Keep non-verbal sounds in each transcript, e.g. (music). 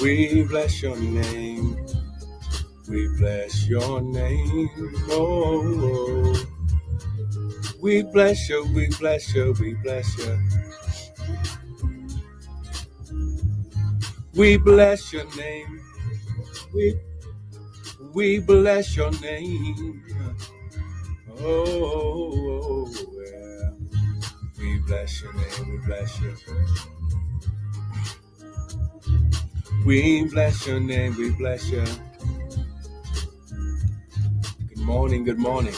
We bless your name. We bless your name. Oh, we bless you. We bless you. We bless you. We bless your name. We we bless your name. Oh, oh, oh yeah. we bless your name. We bless you. We bless your name. We bless you. Good morning. Good morning.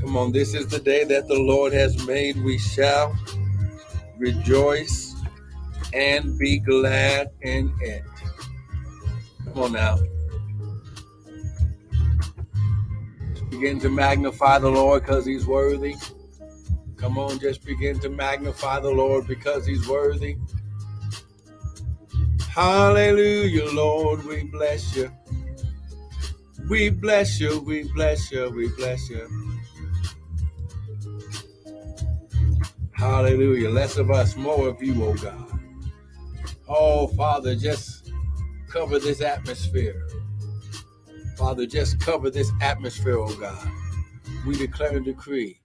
Come on, this is the day that the Lord has made. We shall rejoice and be glad in it. Come on now. begin to magnify the Lord because he's worthy. Come on, just begin to magnify the Lord because he's worthy. Hallelujah, Lord, we bless you. We bless you, we bless you, we bless you. Hallelujah. Less of us, more of you, oh God. Oh, Father, just cover this atmosphere. Father, just cover this atmosphere, oh God. We declare and decree.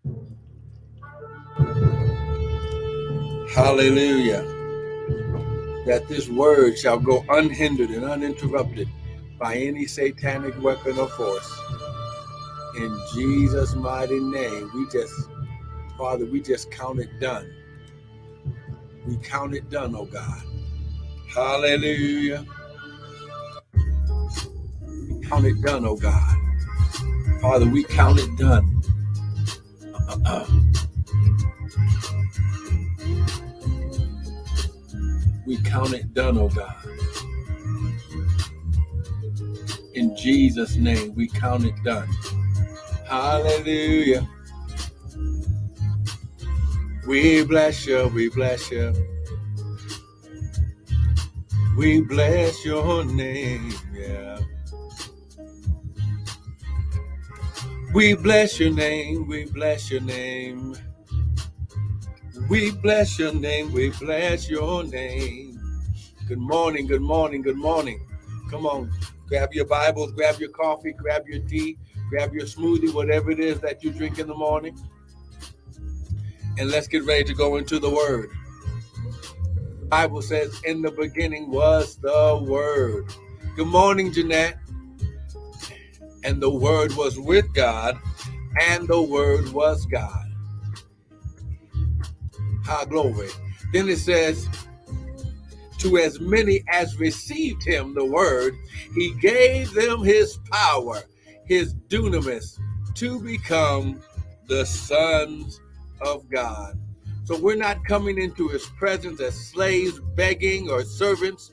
Hallelujah. That this word shall go unhindered and uninterrupted by any satanic weapon or force. In Jesus' mighty name, we just, Father, we just count it done. We count it done, oh God. Hallelujah. We count it done, oh God. Father, we count it done. (clears throat) we count it done, oh God. In Jesus' name, we count it done. Hallelujah. We bless you, we bless you. We bless your name, yeah. We bless your name, we bless your name. We bless your name, we bless your name. Good morning, good morning, good morning. Come on, grab your Bibles, grab your coffee, grab your tea, grab your smoothie, whatever it is that you drink in the morning. And let's get ready to go into the Word. The Bible says, in the beginning was the Word. Good morning, Jeanette. And the Word was with God, and the Word was God. High glory. Then it says, to as many as received him, the Word, he gave them his power, his dunamis, to become the sons of God. So we're not coming into his presence as slaves, begging, or servants,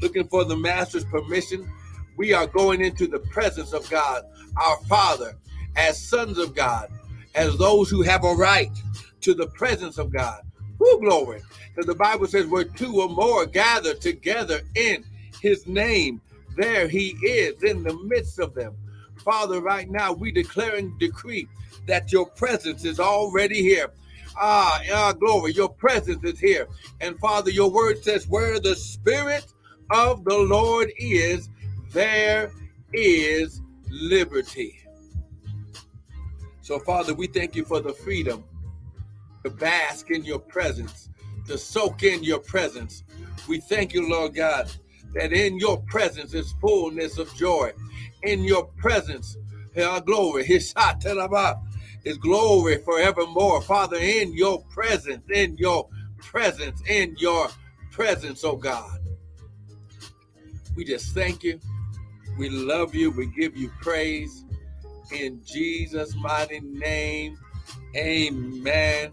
looking for the master's permission. We are going into the presence of God, our Father, as sons of God, as those who have a right to the presence of God. Who glory. Because the Bible says, where two or more gather together in his name, there he is in the midst of them. Father, right now we declare and decree that your presence is already here. Ah, ah, glory, your presence is here. And Father, your word says, where the Spirit of the Lord is, there is liberty. So, Father, we thank you for the freedom to bask in your presence, to soak in your presence. We thank you, Lord God, that in your presence is fullness of joy. In your presence, our glory, his is glory forevermore. Father, in your presence, in your presence, in your presence, oh God. We just thank you. We love you. We give you praise. In Jesus' mighty name, amen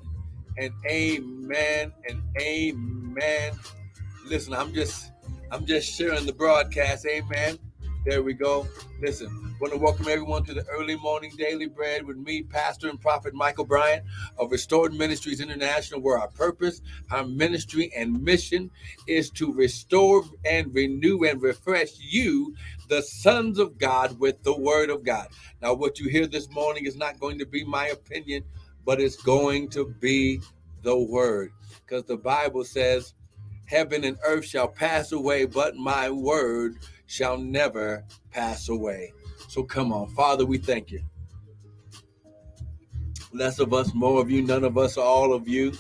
and amen and amen. Listen, I'm just I'm just sharing the broadcast. Amen. There we go. Listen, want to welcome everyone to the early morning daily bread with me, Pastor and Prophet Michael Bryant of Restored Ministries International, where our purpose, our ministry, and mission is to restore and renew and refresh you, the sons of God, with the word of God. Now, what you hear this morning is not going to be my opinion, but it's going to be the word. Because the Bible says, Heaven and earth shall pass away, but my word shall never pass away. So come on, Father, we thank you. Less of us, more of you, none of us, all of you.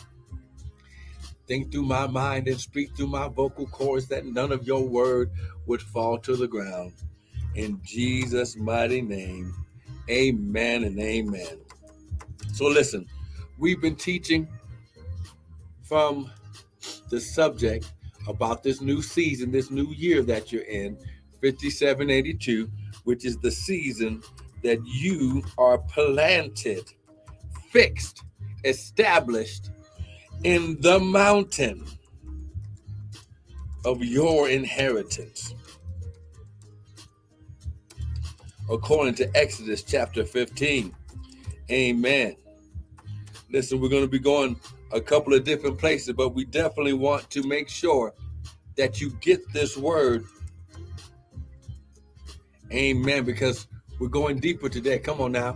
Think through my mind and speak through my vocal cords that none of your word would fall to the ground. In Jesus' mighty name, amen and amen. So listen, we've been teaching from the subject about this new season, this new year that you're in, 5782, which is the season that you are planted, fixed, established in the mountain of your inheritance. According to Exodus chapter 15. Amen. Listen, we're going to be going a couple of different places, but we definitely want to make sure that you get this word. Amen. Because we're going deeper today. Come on now.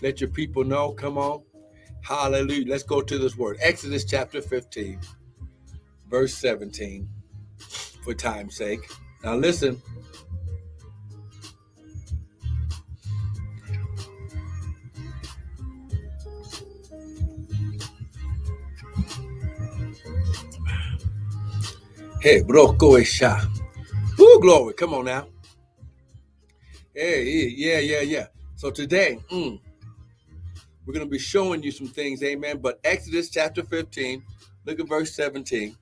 Let your people know. Come on. Hallelujah. Let's go to this word. Exodus chapter 15, verse 17, for time's sake. Now listen. Hey, broko esha. Ooh, glory. Come on now. Hey, yeah, yeah, yeah. So today, mm, we're going to be showing you some things, amen. But Exodus chapter 15, look at verse 17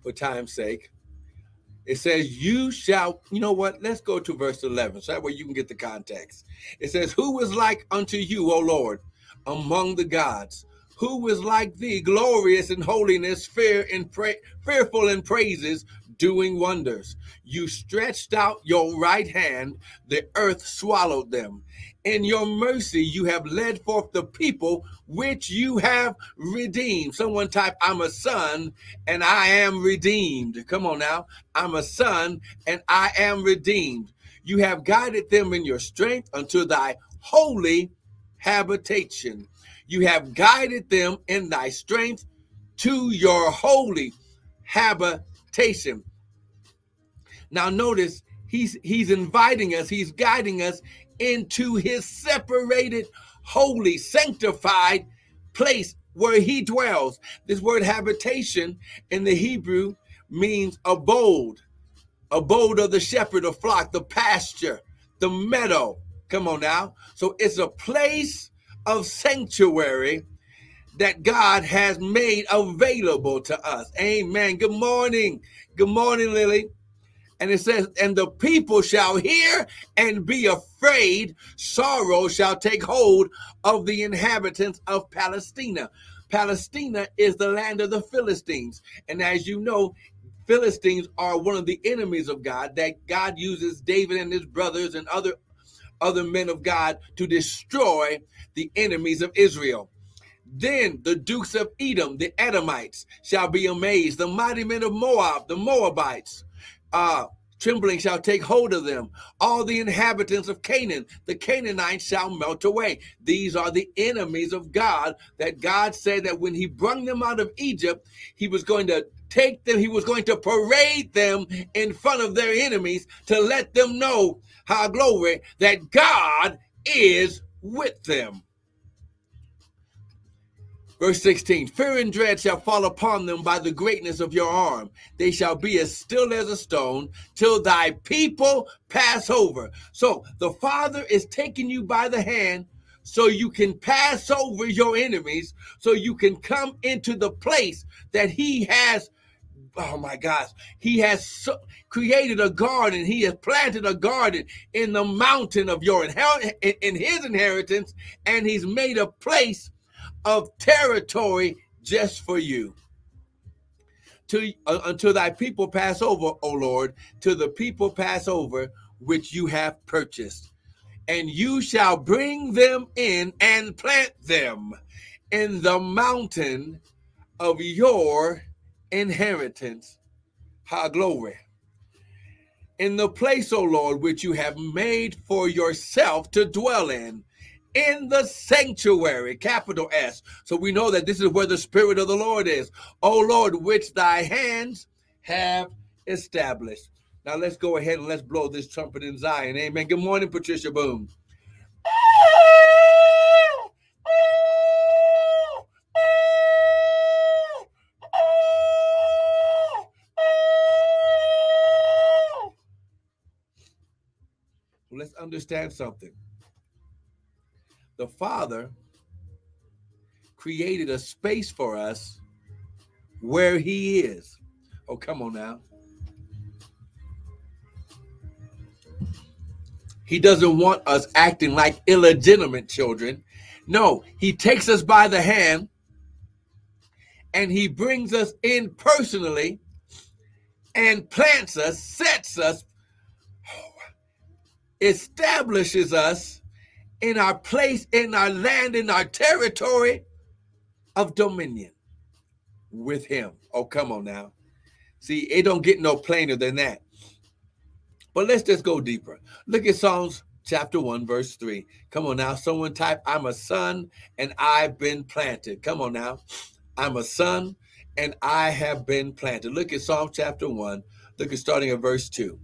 for time's sake. It says, You shall, you know what? Let's go to verse 11 so that way you can get the context. It says, Who is like unto you, O Lord, among the gods? Who is like thee, glorious in holiness, fear and pra- fearful in praises, doing wonders? You stretched out your right hand, the earth swallowed them. In your mercy, you have led forth the people which you have redeemed. Someone type, I'm a son and I am redeemed. Come on now. I'm a son and I am redeemed. You have guided them in your strength unto thy holy habitation. You have guided them in thy strength to your holy habitation. Now notice he's he's inviting us, he's guiding us into his separated, holy, sanctified place where he dwells. This word habitation in the Hebrew means abode, abode of the shepherd, the flock, the pasture, the meadow. Come on now. So it's a place of sanctuary that God has made available to us. Amen. Good morning. Good morning, Lily. And it says, and the people shall hear and be afraid. Sorrow shall take hold of the inhabitants of Palestina. Palestina is the land of the Philistines. And as you know, Philistines are one of the enemies of God that God uses David and his brothers and other other men of God to destroy the enemies of Israel. Then the dukes of Edom, the Edomites, shall be amazed. The mighty men of Moab, the Moabites, uh, trembling shall take hold of them. All the inhabitants of Canaan, the Canaanites shall melt away. These are the enemies of God that God said that when he brought them out of Egypt, he was going to take them, he was going to parade them in front of their enemies to let them know how glory that God is with them. Verse 16 Fear and dread shall fall upon them by the greatness of your arm. They shall be as still as a stone till thy people pass over. So the Father is taking you by the hand so you can pass over your enemies, so you can come into the place that He has. Oh my gosh, He has so, created a garden. He has planted a garden in the mountain of your inheritance, in His inheritance, and He's made a place of territory just for you. To, uh, until thy people pass over, O Lord, till the people pass over which you have purchased. And you shall bring them in and plant them in the mountain of your inheritance. high glory. In the place, O Lord, which you have made for yourself to dwell in in the sanctuary, capital S. So we know that this is where the Spirit of the Lord is. O Lord, which thy hands have established. Now let's go ahead and let's blow this trumpet in Zion. Amen. Good morning, Patricia Boom. (laughs) let's understand something. The Father created a space for us where He is. Oh, come on now. He doesn't want us acting like illegitimate children. No, He takes us by the hand and He brings us in personally and plants us, sets us, establishes us in our place, in our land, in our territory of dominion with him. Oh, come on now. See, it don't get no plainer than that. But let's just go deeper. Look at Psalms chapter 1, verse 3. Come on now. Someone type, I'm a son and I've been planted. Come on now. I'm a son and I have been planted. Look at Psalm chapter 1. Look at starting at verse 2.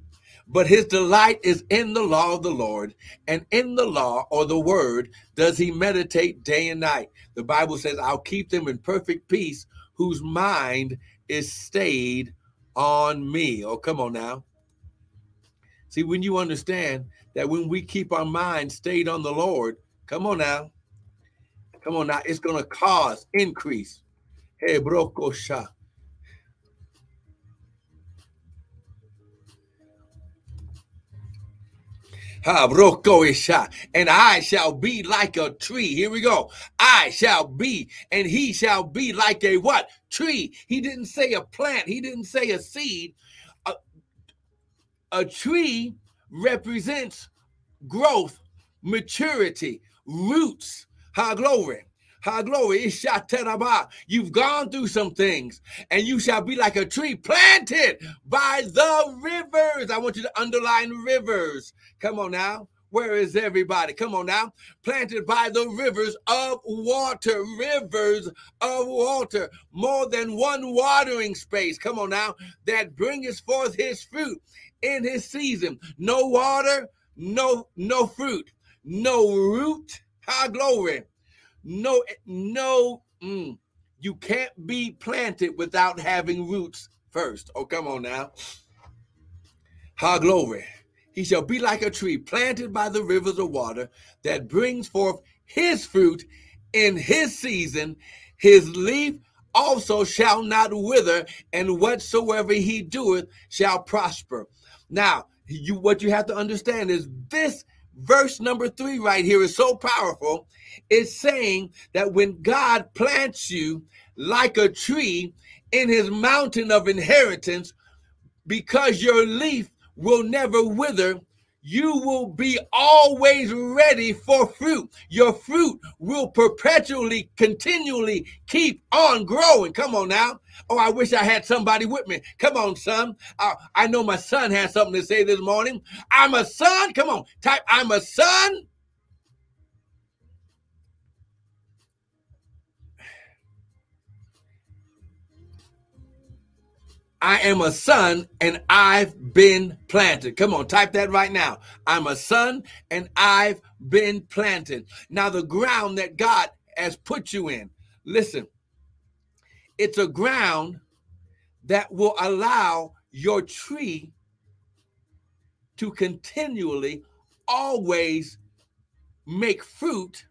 But his delight is in the law of the Lord, and in the law or the word does he meditate day and night. The Bible says, I'll keep them in perfect peace whose mind is stayed on me. Oh, come on now. See, when you understand that when we keep our mind stayed on the Lord, come on now. Come on now, it's going to cause increase. Hey, brokosha. And I shall be like a tree. Here we go. I shall be, and he shall be like a what? Tree. He didn't say a plant, he didn't say a seed. A, a tree represents growth, maturity, roots. High glory. High glory. You've gone through some things, and you shall be like a tree planted by the rivers. I want you to underline rivers. Come on now. Where is everybody? Come on now. Planted by the rivers of water, rivers of water, more than one watering space. Come on now. That bringeth forth his fruit in his season. No water, no no fruit, no root. High glory no, no, mm, you can't be planted without having roots first. Oh, come on now. Ha glory. He shall be like a tree planted by the rivers of water that brings forth his fruit in his season. His leaf also shall not wither, and whatsoever he doeth shall prosper. Now, you what you have to understand is this verse number three right here is so powerful. It's saying that when God plants you like a tree in his mountain of inheritance, because your leaf will never wither, you will be always ready for fruit. Your fruit will perpetually, continually keep on growing. Come on now. Oh, I wish I had somebody with me. Come on, son. Uh, I know my son has something to say this morning. I'm a son. Come on. Type, I'm a son I am a son and I've been planted. Come on, type that right now. I'm a son and I've been planted. Now, the ground that God has put you in, listen, it's a ground that will allow your tree to continually always make fruit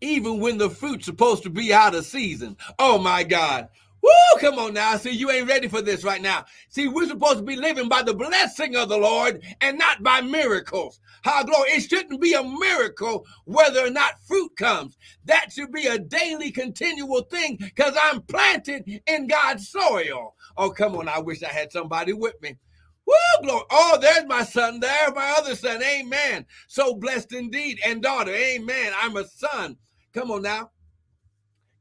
even when the fruit's supposed to be out of season. Oh my God. Woo, come on now. See, you ain't ready for this right now. See, we're supposed to be living by the blessing of the Lord and not by miracles. How glory. It shouldn't be a miracle whether or not fruit comes. That should be a daily, continual thing because I'm planted in God's soil. Oh, come on. I wish I had somebody with me. Woo, glory. Oh, there's my son. There's my other son. Amen. So blessed indeed. And daughter. Amen. I'm a son. Come on now.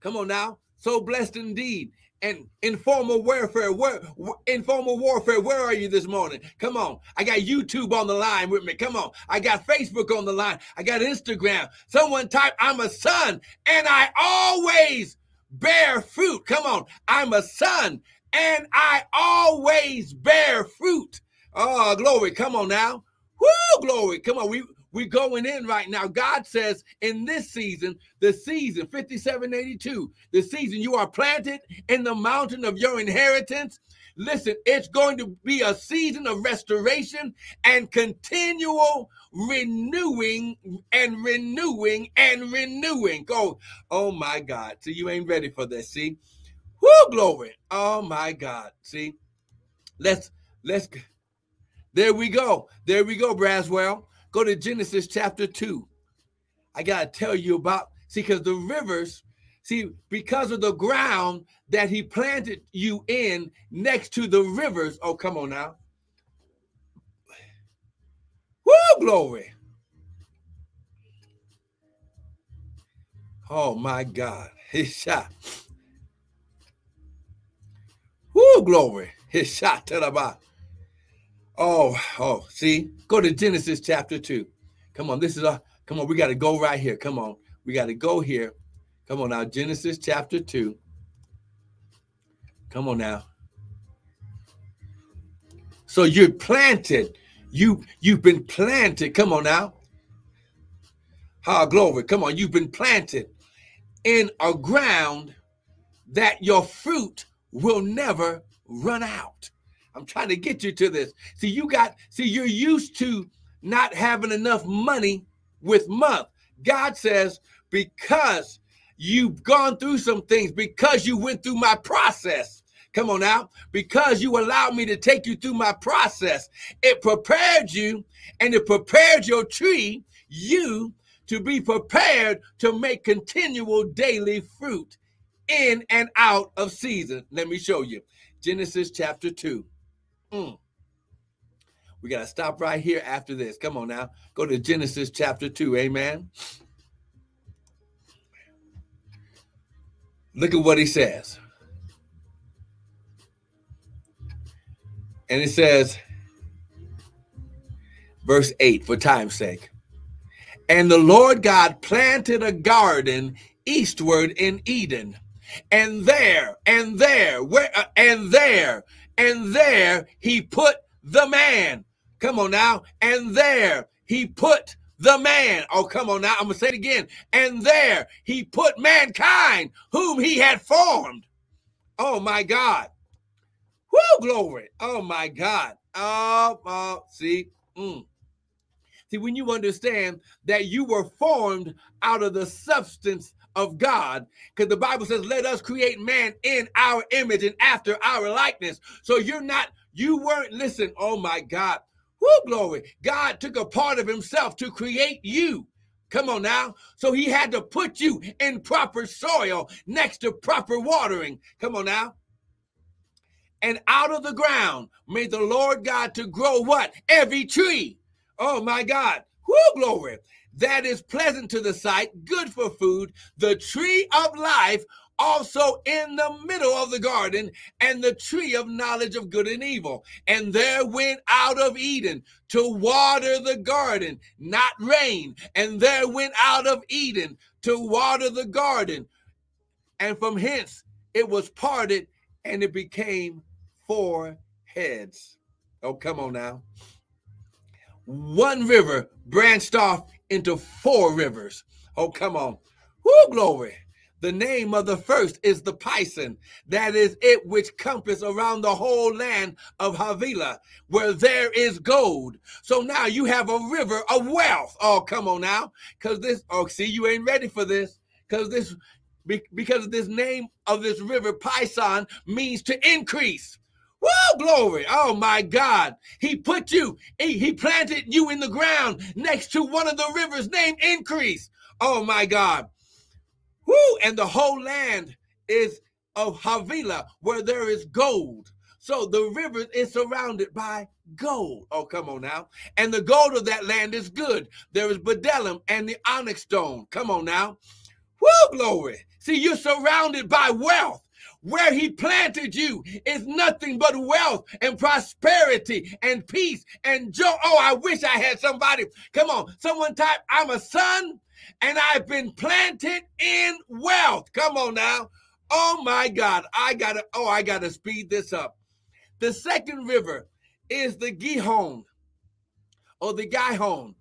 Come on now. So blessed indeed and informal warfare. Where informal warfare? Where are you this morning? Come on. I got YouTube on the line with me. Come on. I got Facebook on the line. I got Instagram. Someone type, I'm a son and I always bear fruit. Come on. I'm a son and I always bear fruit. Oh, glory. Come on now. Woo, glory. Come on. We we're going in right now. God says in this season, the season 5782, the season you are planted in the mountain of your inheritance. Listen, it's going to be a season of restoration and continual renewing and renewing and renewing. Go, oh my God. See, you ain't ready for this. See, whoo, glory. Oh my God. See, let's, let's, there we go. There we go, Braswell. Go to Genesis chapter 2. I got to tell you about, see, because the rivers, see, because of the ground that he planted you in next to the rivers. Oh, come on now. Woo, glory. Oh, my God. (laughs) His shot. Woo, glory. His shot to the bottom. Oh, oh, see, go to Genesis chapter 2. Come on, this is a come on, we got to go right here. Come on, we got to go here. Come on now, Genesis chapter 2. Come on now. So you're planted. You you've been planted. Come on now. Ha glory. Come on, you've been planted in a ground that your fruit will never run out. I'm trying to get you to this. See, you got, see, you're used to not having enough money with month. God says, because you've gone through some things, because you went through my process. Come on now, because you allowed me to take you through my process, it prepared you and it prepared your tree, you to be prepared to make continual daily fruit in and out of season. Let me show you Genesis chapter 2. Mm. We got to stop right here after this. Come on now. Go to Genesis chapter 2. Amen. Look at what he says. And it says, verse 8, for time's sake. And the Lord God planted a garden eastward in Eden. And there, and there, where, uh, and there, and there he put the man. Come on now. And there he put the man. Oh, come on now. I'm going to say it again. And there he put mankind, whom he had formed. Oh, my God. Whoo, glory. Oh, my God. Oh, oh see. Mm. See, when you understand that you were formed out of the substance of God because the Bible says, let us create man in our image and after our likeness. So you're not, you weren't, listen, oh my God, whoo, glory. God took a part of himself to create you. Come on now. So he had to put you in proper soil next to proper watering. Come on now. And out of the ground made the Lord God to grow what? Every tree. Oh my God. Whoo, glory that is pleasant to the sight, good for food, the tree of life also in the middle of the garden, and the tree of knowledge of good and evil. And there went out of Eden to water the garden, not rain. And there went out of Eden to water the garden. And from hence it was parted and it became four heads. Oh, come on now. One river branched off into four rivers. Oh, come on. Whoo, glory. The name of the first is the Pison, that is it which compass around the whole land of Havilah, where there is gold. So now you have a river of wealth. Oh, come on now. Because this, oh, see, you ain't ready for this. Because this, because this name of this river, Pison, means to increase. Whoa, glory. Oh my God. He put you, he, planted you in the ground next to one of the rivers named Increase. Oh my God. Whoo, and the whole land is of Havilah where there is gold. So the river is surrounded by gold. Oh, come on now. And the gold of that land is good. There is bdellium and the onyx stone. Come on now. Whoo, glory. See, you're surrounded by wealth. Where he planted you is nothing but wealth and prosperity and peace and joy. Oh, I wish I had somebody. Come on, someone type, I'm a son and I've been planted in wealth. Come on now. Oh my God, I gotta, oh, I gotta speed this up. The second river is the Gihon or the Gihon.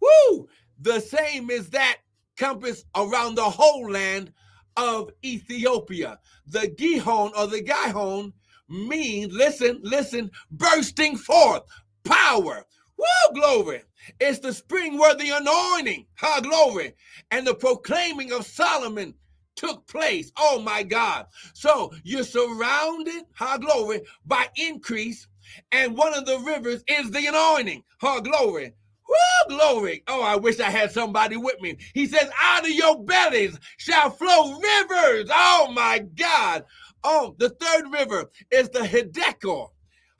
Woo! The same as that compass around the whole land of Ethiopia. The Gihon or the Gihon means, listen, listen, bursting forth, power. Woo, glory. It's the spring where the anointing, ha, glory, and the proclaiming of Solomon took place. Oh my God. So you're surrounded, ha, glory, by increase. And one of the rivers is the anointing, her glory. Woo, glory. Oh, I wish I had somebody with me. He says, out of your bellies shall flow rivers. Oh my God. Oh, the third river is the Hiddekel.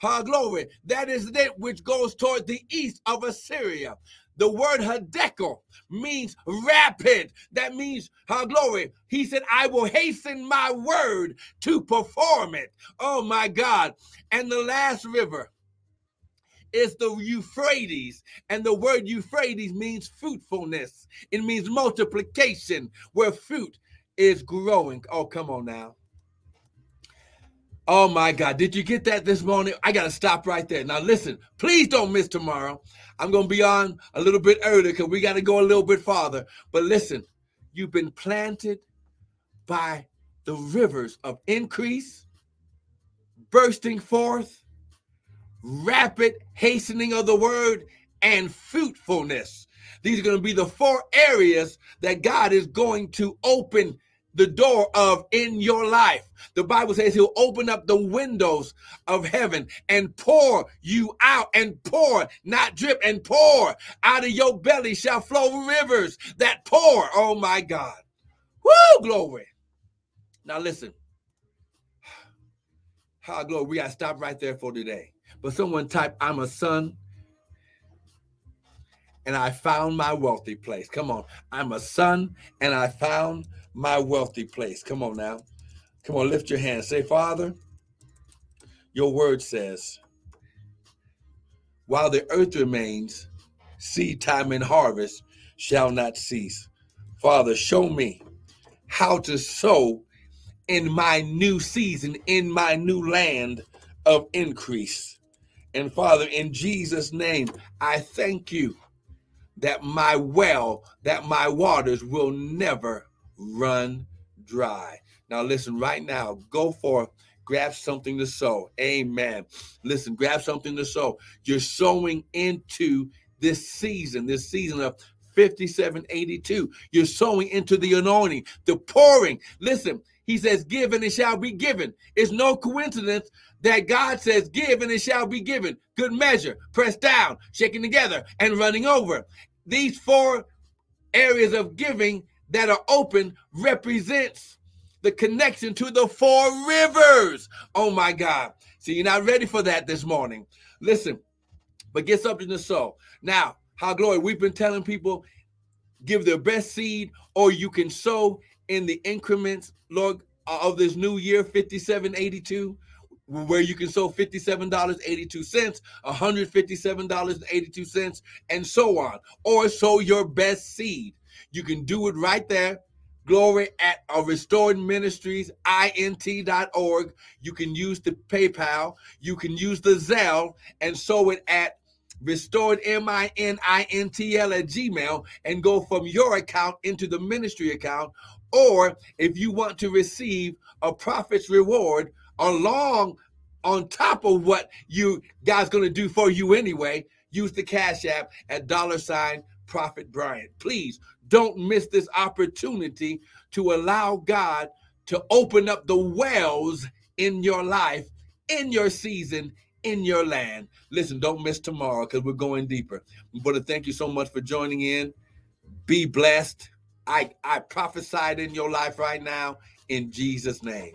Ha, glory. That is it which goes toward the east of Assyria. The word Hiddekel means rapid. That means, ha, glory. He said, I will hasten my word to perform it. Oh my God. And the last river is the Euphrates. And the word Euphrates means fruitfulness, it means multiplication, where fruit is growing. Oh, come on now. Oh my God. Did you get that this morning? I got to stop right there. Now, listen, please don't miss tomorrow. I'm going to be on a little bit earlier because we got to go a little bit farther. But listen, you've been planted by the rivers of increase, bursting forth, rapid hastening of the word, and fruitfulness. These are going to be the four areas that God is going to open the door of in your life. The Bible says he'll open up the windows of heaven and pour you out and pour, not drip, and pour out of your belly shall flow rivers that pour. Oh my God. Woo, glory. Now listen. (sighs) How glory. We got to stop right there for today. But someone type, I'm a son and I found my wealthy place. Come on. I'm a son and I found my wealthy place. Come on now. Come on, lift your hand. Say, Father, your word says, while the earth remains, seed time and harvest shall not cease. Father, show me how to sow in my new season, in my new land of increase. And Father, in Jesus' name, I thank you that my well, that my waters will never run dry. Now, listen, right now, go for grab something to sow. Amen. Listen, grab something to sow. You're sowing into this season, this season of 5782. You're sowing into the anointing, the pouring. Listen, he says, Give and it shall be given. It's no coincidence that God says, Give and it shall be given. Good measure, pressed down, shaken together, and running over. These four areas of giving that are open represents the connection to the four rivers. Oh my God. See, you're not ready for that this morning. Listen, but get something to sow. Now, how glory, we've been telling people give their best seed, or you can sow in the increments, Lord, uh, of this new year, 5782 where you can sow $57.82, $157.82, and so on, or sow your best seed. You can do it right there. Glory at uh, a restored ministries, int.org. You can use the PayPal. You can use the Zelle and sow it at restored m-i-n-i-n-t-l at gmail and go from your account into the ministry account or if you want to receive a prophet's reward along on top of what you guys going to do for you anyway use the cash app at dollar sign prophet bryant please don't miss this opportunity to allow God to open up the wells in your life, in your season, in your land. Listen, don't miss tomorrow because we're going deeper. But thank you so much for joining in. Be blessed. I, I prophesied in your life right now in Jesus' name.